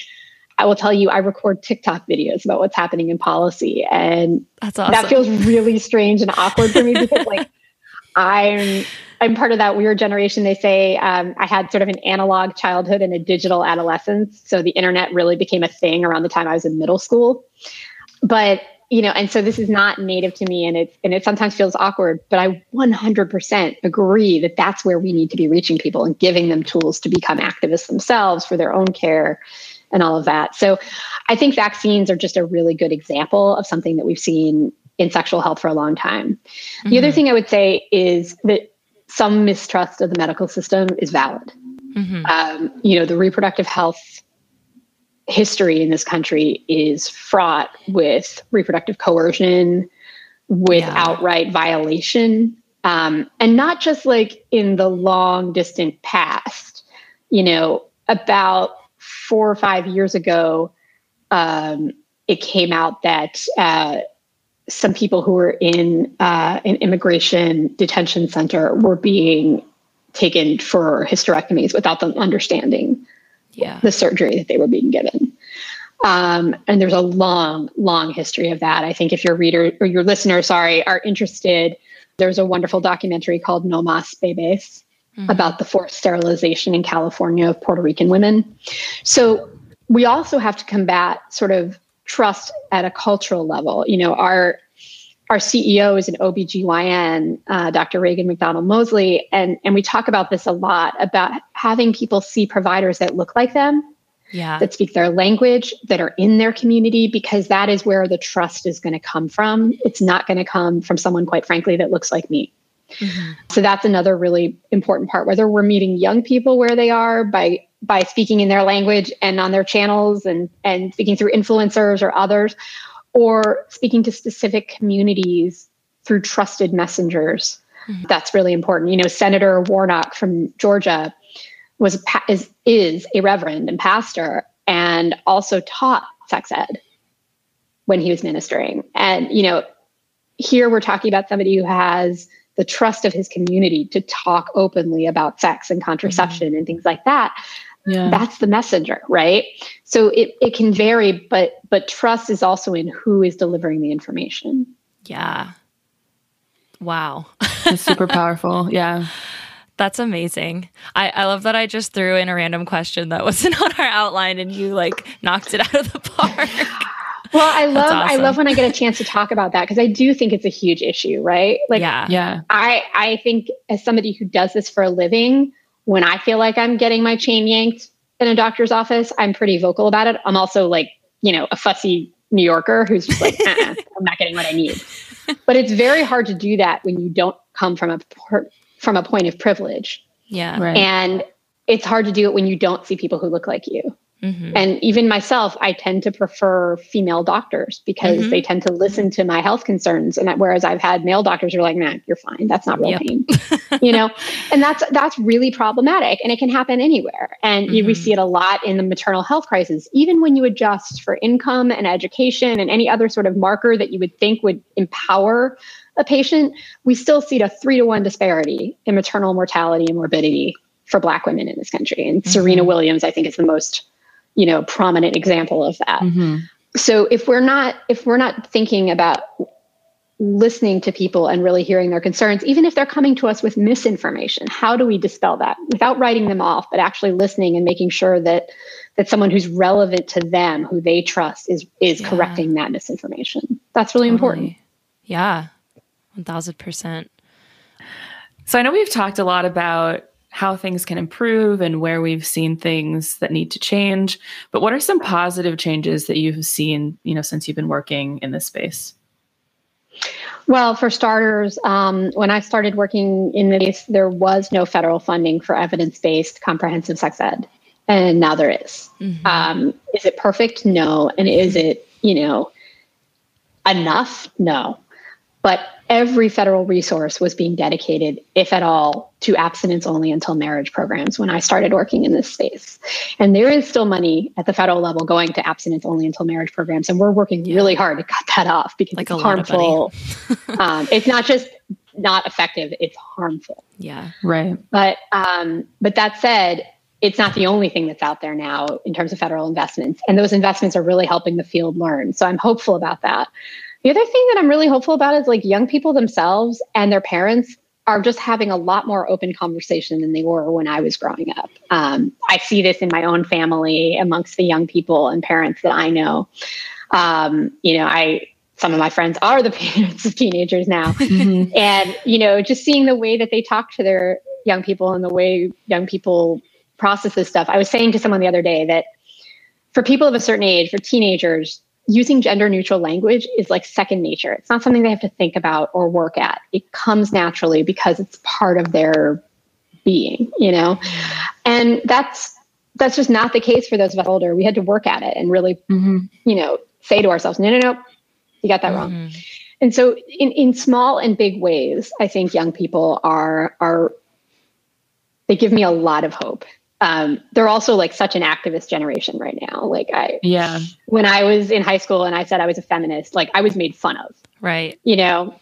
Speaker 3: I will tell you, I record TikTok videos about what's happening in policy, and
Speaker 2: That's awesome.
Speaker 3: that feels really strange and awkward for me because like I'm I'm part of that weird generation. They say um, I had sort of an analog childhood and a digital adolescence, so the internet really became a thing around the time I was in middle school. But you know, and so this is not native to me, and it's and it sometimes feels awkward. But I 100% agree that that's where we need to be reaching people and giving them tools to become activists themselves for their own care and all of that. So, I think vaccines are just a really good example of something that we've seen in sexual health for a long time. Mm-hmm. The other mm-hmm. thing I would say is that some mistrust of the medical system is valid. Mm-hmm. Um, you know, the reproductive health history in this country is fraught with reproductive coercion, with yeah. outright violation, um, and not just like in the long distant past. You know, about four or five years ago, um, it came out that uh, some people who were in uh, an immigration detention center were being taken for hysterectomies without them understanding
Speaker 2: yeah.
Speaker 3: the surgery that they were being given. Um, and there's a long, long history of that. I think if your reader or your listeners, sorry, are interested, there's a wonderful documentary called No Mas Bebes mm-hmm. about the forced sterilization in California of Puerto Rican women. So we also have to combat sort of trust at a cultural level. You know, our our CEO is an OBGYN, uh, Dr. Raegan McDonald Mosley, and, and we talk about this a lot about having people see providers that look like them,
Speaker 2: yeah.
Speaker 3: that speak their language, that are in their community, because that is where the trust is going to come from. It's not going to come from someone, quite frankly, that looks like me. Mm-hmm. So that's another really important part. Whether we're meeting young people where they are by by speaking in their language and on their channels and and speaking through influencers or others or speaking to specific communities through trusted messengers mm-hmm. that's really important you know senator warnock from georgia was is is a reverend and pastor and also taught sex ed when he was ministering and you know here we're talking about somebody who has the trust of his community to talk openly about sex and contraception mm-hmm. and things like that yeah. that's the messenger right so it, it can vary but but trust is also in who is delivering the information
Speaker 2: yeah wow
Speaker 1: it's super powerful yeah
Speaker 2: that's amazing. I, I love that I just threw in a random question that wasn't on our outline and you like knocked it out of the park.
Speaker 3: Well, I love awesome. I love when I get a chance to talk about that because I do think it's a huge issue, right?
Speaker 2: Like yeah.
Speaker 1: yeah.
Speaker 3: I I think as somebody who does this for a living, when I feel like I'm getting my chain yanked in a doctor's office, I'm pretty vocal about it. I'm also like, you know, a fussy New Yorker who's just like, uh-uh, I'm not getting what I need. But it's very hard to do that when you don't come from a from a point of privilege.
Speaker 2: Yeah.
Speaker 3: Right. And it's hard to do it when you don't see people who look like you. Mm-hmm. And even myself, I tend to prefer female doctors because mm-hmm. they tend to listen to my health concerns. And that, whereas I've had male doctors who are like, "Nah, you're fine. That's not real yep. pain," you know. And that's that's really problematic, and it can happen anywhere. And mm-hmm. you, we mm-hmm. see it a lot in the maternal health crisis. Even when you adjust for income and education and any other sort of marker that you would think would empower a patient, we still see a three to one disparity in maternal mortality and morbidity for Black women in this country. And Serena mm-hmm. Williams, I think, is the most you know prominent example of that mm-hmm. so if we're not if we're not thinking about listening to people and really hearing their concerns even if they're coming to us with misinformation how do we dispel that without writing them off but actually listening and making sure that that someone who's relevant to them who they trust is is yeah. correcting that misinformation that's really totally. important
Speaker 2: yeah 1000%
Speaker 1: so i know we've talked a lot about how things can improve and where we've seen things that need to change. But what are some positive changes that you've seen, you know, since you've been working in this space?
Speaker 3: Well, for starters, um, when I started working in this, there was no federal funding for evidence-based comprehensive sex ed, and now there is. Mm-hmm. Um, is it perfect? No, and is it you know enough? No, but every federal resource was being dedicated, if at all, to abstinence only until marriage programs when I started working in this space. And there is still money at the federal level going to abstinence only until marriage programs. And we're working yeah. really hard to cut that off because like it's harmful. um, it's not just not effective, it's harmful.
Speaker 2: Yeah.
Speaker 1: Right.
Speaker 3: But um, but that said, it's not the only thing that's out there now in terms of federal investments. And those investments are really helping the field learn. So I'm hopeful about that. The other thing that I'm really hopeful about is like young people themselves and their parents are just having a lot more open conversation than they were when I was growing up. Um, I see this in my own family amongst the young people and parents that I know. Um, you know, I some of my friends are the parents of teenagers now, mm-hmm. and you know, just seeing the way that they talk to their young people and the way young people process this stuff. I was saying to someone the other day that for people of a certain age, for teenagers, using gender neutral language is like second nature. It's not something they have to think about or work at. It comes naturally because it's part of their being, you know? And that's that's just not the case for those of us older. We had to work at it and really, mm-hmm. you know, say to ourselves, no, no, no, you got that mm-hmm. wrong. And so in, in small and big ways, I think young people are are they give me a lot of hope um, they're also like such an activist generation right now. Like I,
Speaker 1: yeah,
Speaker 3: when I was in high school and I said I was a feminist, like I was made fun of.
Speaker 2: Right.
Speaker 3: You know,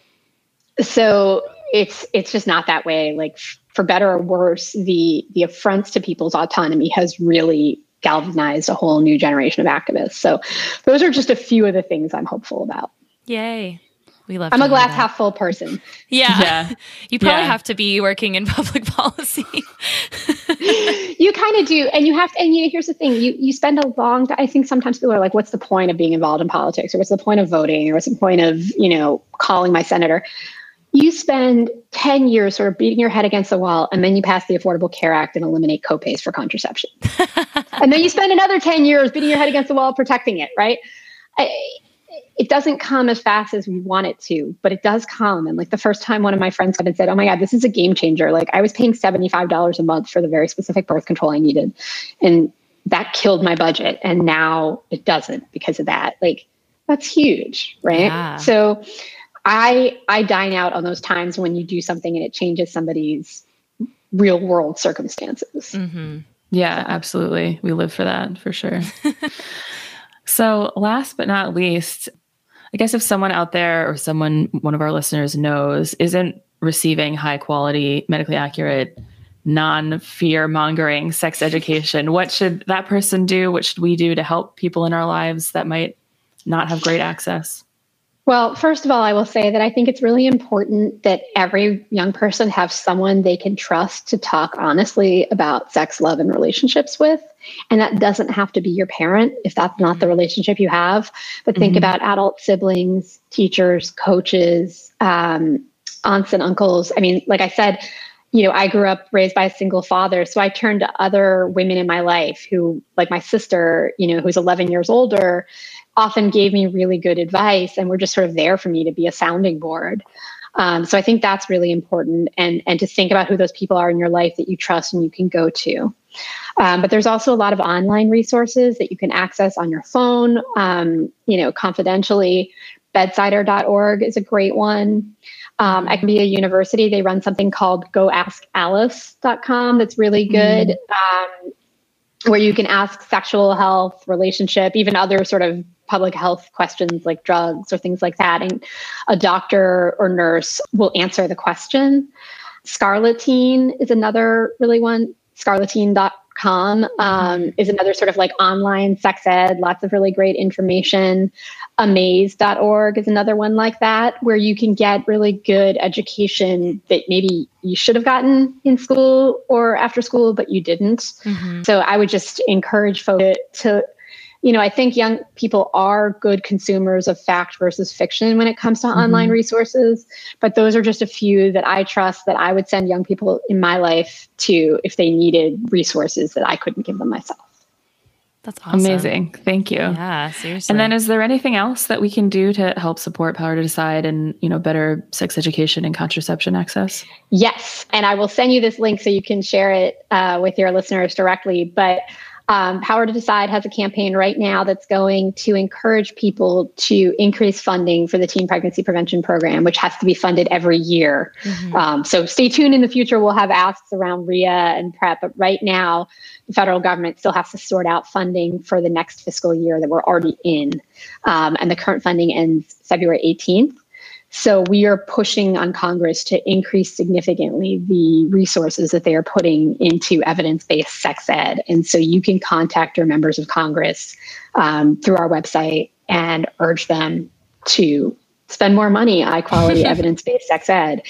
Speaker 3: so it's it's just not that way. Like for better or worse, the the affronts to people's autonomy has really galvanized a whole new generation of activists. So those are just a few of the things I'm hopeful about.
Speaker 2: Yay. We love.
Speaker 3: I'm a glass half full person.
Speaker 2: Yeah, yeah. you probably yeah. have to be working in public policy.
Speaker 3: you kind of do, and you have to. And you, here's the thing: you you spend a long. I think sometimes people are like, "What's the point of being involved in politics? Or what's the point of voting? Or what's the point of you know calling my senator?" You spend 10 years sort of beating your head against the wall, and then you pass the Affordable Care Act and eliminate copays for contraception. and then you spend another 10 years beating your head against the wall protecting it, right? I, it doesn't come as fast as we want it to, but it does come. And like the first time one of my friends came and said, Oh my God, this is a game changer. Like I was paying $75 a month for the very specific birth control I needed. And that killed my budget. And now it doesn't because of that. Like that's huge. Right. Yeah. So I I dine out on those times when you do something and it changes somebody's real world circumstances.
Speaker 1: Mm-hmm. Yeah, absolutely. We live for that for sure. so, last but not least, I guess if someone out there or someone, one of our listeners knows, isn't receiving high quality, medically accurate, non fear mongering sex education, what should that person do? What should we do to help people in our lives that might not have great access?
Speaker 3: Well, first of all, I will say that I think it's really important that every young person have someone they can trust to talk honestly about sex, love, and relationships with. And that doesn't have to be your parent if that's not the relationship you have. But think mm-hmm. about adult siblings, teachers, coaches, um, aunts and uncles. I mean, like I said, you know, I grew up raised by a single father. So I turned to other women in my life who, like my sister, you know, who's 11 years older, often gave me really good advice and were just sort of there for me to be a sounding board. Um, so I think that's really important, and and to think about who those people are in your life that you trust and you can go to. Um, but there's also a lot of online resources that you can access on your phone, um, you know, confidentially. Bedsider.org is a great one. Um, Columbia University, they run something called goaskalice.com that's really good, mm. um, where you can ask sexual health, relationship, even other sort of public health questions like drugs or things like that. And a doctor or nurse will answer the question. Scarleteen is another really one, um, is another sort of like online sex ed, lots of really great information. Amaze.org is another one like that, where you can get really good education that maybe you should have gotten in school or after school, but you didn't. Mm-hmm. So I would just encourage folks to you know, I think young people are good consumers of fact versus fiction when it comes to mm-hmm. online resources. But those are just a few that I trust that I would send young people in my life to if they needed resources that I couldn't give them myself.
Speaker 2: That's awesome.
Speaker 1: Amazing. Thank you.
Speaker 2: Yeah, seriously.
Speaker 1: And then is there anything else that we can do to help support Power to Decide and, you know, better sex education and contraception access?
Speaker 3: Yes. And I will send you this link so you can share it uh, with your listeners directly. But um, Power to Decide has a campaign right now that's going to encourage people to increase funding for the Teen Pregnancy Prevention Program, which has to be funded every year. Mm-hmm. Um, so stay tuned in the future. We'll have asks around RIA and PREP, but right now, the federal government still has to sort out funding for the next fiscal year that we're already in. Um, and the current funding ends February 18th. So we are pushing on Congress to increase significantly the resources that they are putting into evidence-based sex ed. And so you can contact your members of Congress um, through our website and urge them to spend more money on high quality evidence-based sex ed.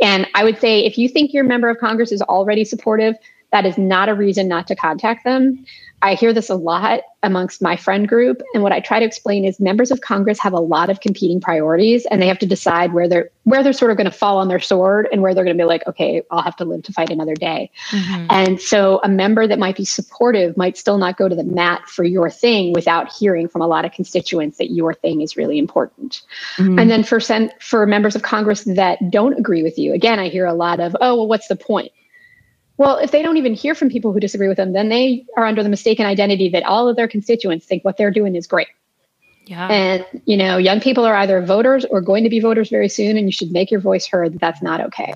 Speaker 3: And I would say if you think your member of Congress is already supportive, that is not a reason not to contact them. I hear this a lot amongst my friend group. And what I try to explain is members of Congress have a lot of competing priorities and they have to decide where they're where they're sort of going to fall on their sword and where they're going to be like, okay, I'll have to live to fight another day. Mm-hmm. And so a member that might be supportive might still not go to the mat for your thing without hearing from a lot of constituents that your thing is really important. Mm-hmm. And then for sen- for members of Congress that don't agree with you, again, I hear a lot of, oh, well, what's the point? Well, if they don't even hear from people who disagree with them, then they are under the mistaken identity that all of their constituents think what they're doing is great.
Speaker 2: Yeah.
Speaker 3: And, you know, young people are either voters or going to be voters very soon, and you should make your voice heard that that's not okay.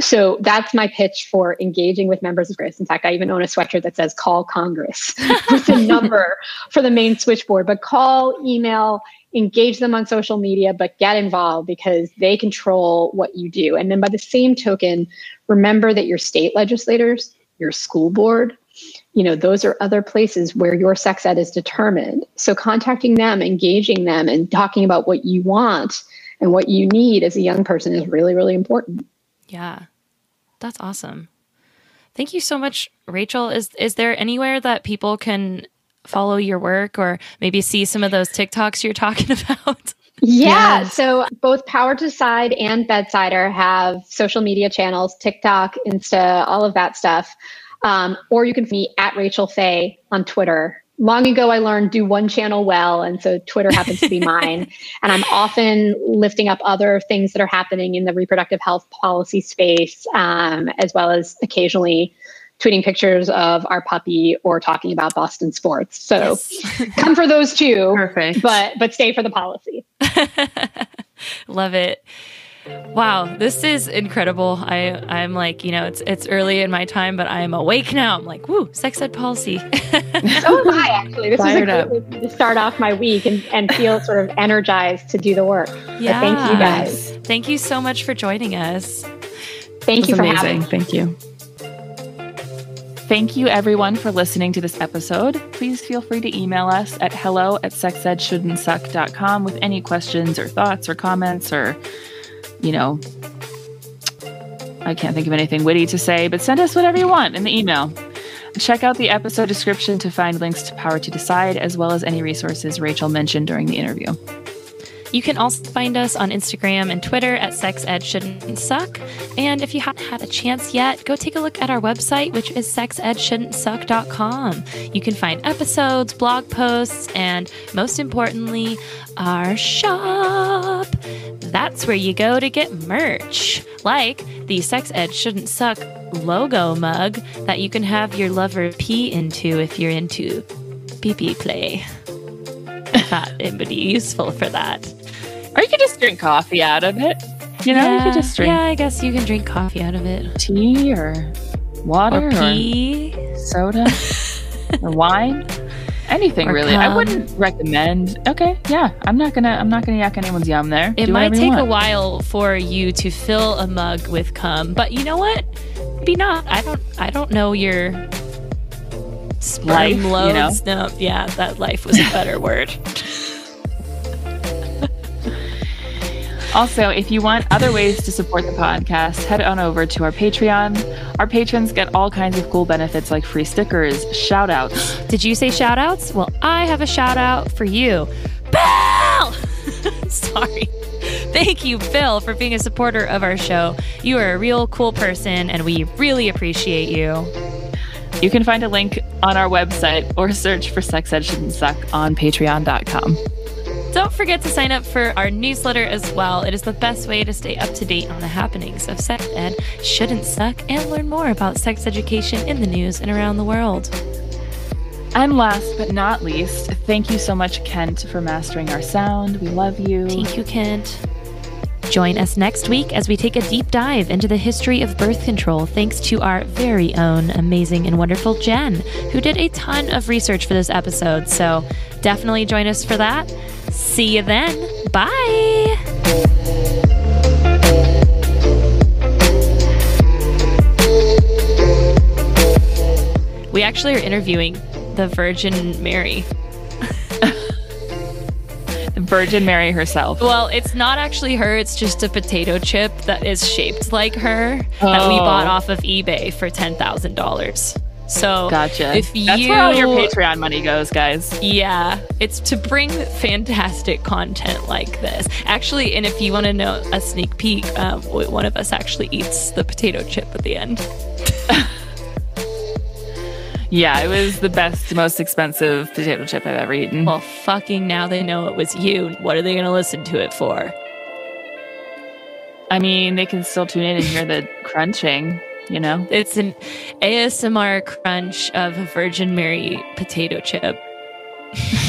Speaker 3: So that's my pitch for engaging with members of Congress. In fact, I even own a sweatshirt that says call Congress with a number for the main switchboard, but call, email, engage them on social media, but get involved because they control what you do. And then by the same token, remember that your state legislators, your school board, you know, those are other places where your sex ed is determined. So contacting them, engaging them, and talking about what you want and what you need as a young person is really, really important.
Speaker 2: Yeah. That's awesome. Thank you so much, Rachel. Is is there anywhere that people can follow your work or maybe see some of those TikToks you're talking about?
Speaker 3: Yeah. Yes. So both Power to Decide and Bedsider have social media channels, TikTok, Insta, all of that stuff. Um, or you can meet at Rachel Fey on Twitter. Long ago, I learned do one channel well. And so Twitter happens to be mine. And I'm often lifting up other things that are happening in the reproductive health policy space, um, as well as occasionally tweeting pictures of our puppy or talking about Boston sports. So yes. come for those too.
Speaker 1: Perfect.
Speaker 3: But but stay for the policy.
Speaker 2: Love it. Wow, this is incredible. I I'm like, you know, it's it's early in my time, but I am awake now. I'm like, woo, sex ed policy. so
Speaker 3: am I actually. This Fired is a great way to start off my week and, and feel sort of energized to do the work. Yeah. thank you guys.
Speaker 2: Thank you so much for joining us.
Speaker 3: Thank you for amazing. having
Speaker 1: me. Thank you. Thank you, everyone, for listening to this episode. Please feel free to email us at hello at sexedshouldn'tsuck.com with any questions or thoughts or comments or, you know, I can't think of anything witty to say, but send us whatever you want in the email. Check out the episode description to find links to Power to Decide, as well as any resources Rachel mentioned during the interview.
Speaker 2: You can also find us on Instagram and Twitter at Sex Ed Shouldn't Suck. And if you haven't had a chance yet, go take a look at our website, which is sexedshouldn'tsuck.com. You can find episodes, blog posts, and most importantly, our shop. that's where you go to get merch, like the Sex Ed Shouldn't Suck logo mug that you can have your lover pee into if you're into pee pee play. Thought it would be useful for that.
Speaker 1: Or you could just drink coffee out of it. You know, you could just drink
Speaker 2: Yeah, I guess you can drink coffee out of it.
Speaker 1: tea or water
Speaker 2: Or
Speaker 1: or, soda or wine. Anything
Speaker 2: Or
Speaker 1: really. I wouldn't recommend. Okay, yeah. I'm not gonna. I'm not gonna yak anyone's yum there.
Speaker 2: It
Speaker 1: Do
Speaker 2: might take a while for you to fill a mug with cum, but you know what? Maybe not. I don't. I don't know your sperm
Speaker 1: Life, you know?
Speaker 2: loads. No, yeah, that life was a better word.
Speaker 1: Also, if you want other ways to support the podcast, head on over to our Patreon. Our patrons get all kinds of cool benefits like free stickers, shout outs.
Speaker 2: Did you say shout outs? Well, I have a shout out for you. Bill! Sorry. Thank you, Phil, for being a supporter of our show. You are a real cool person, and we really appreciate you.
Speaker 1: You can find a link on our website or search for Sex Ed Shouldn't Suck on patreon.com.
Speaker 2: Don't forget to sign up for our newsletter as well. It is the best way to stay up to date on the happenings of sex ed, shouldn't suck, and learn more about sex education in the news and around the world.
Speaker 1: And last but not least, thank you so much, Kent, for mastering our sound. We love you.
Speaker 2: Thank you, Kent. Join us next week as we take a deep dive into the history of birth control thanks to our very own amazing and wonderful Jen, who did a ton of research for this episode. So definitely join us for that. See you then. Bye. We actually are interviewing the Virgin Mary.
Speaker 1: Virgin Mary herself.
Speaker 2: Well, it's not actually her, it's just a potato chip that is shaped like her that we
Speaker 1: Oh.
Speaker 2: bought off of eBay for $10,000. So,
Speaker 1: Gotcha.
Speaker 2: if
Speaker 1: That's where all your Patreon money goes, guys.
Speaker 2: Yeah, it's to bring fantastic content like this. Actually, and if you want to know a sneak peek, um, one of us actually eats the potato chip at the end.
Speaker 1: Yeah, it was the best, most expensive potato chip I've ever eaten.
Speaker 2: Well, fucking now they know it was you. What are they going to listen to it for?
Speaker 1: I mean, they can still tune in and hear the crunching, you know?
Speaker 2: It's an ASMR crunch of a Virgin Mary potato chip.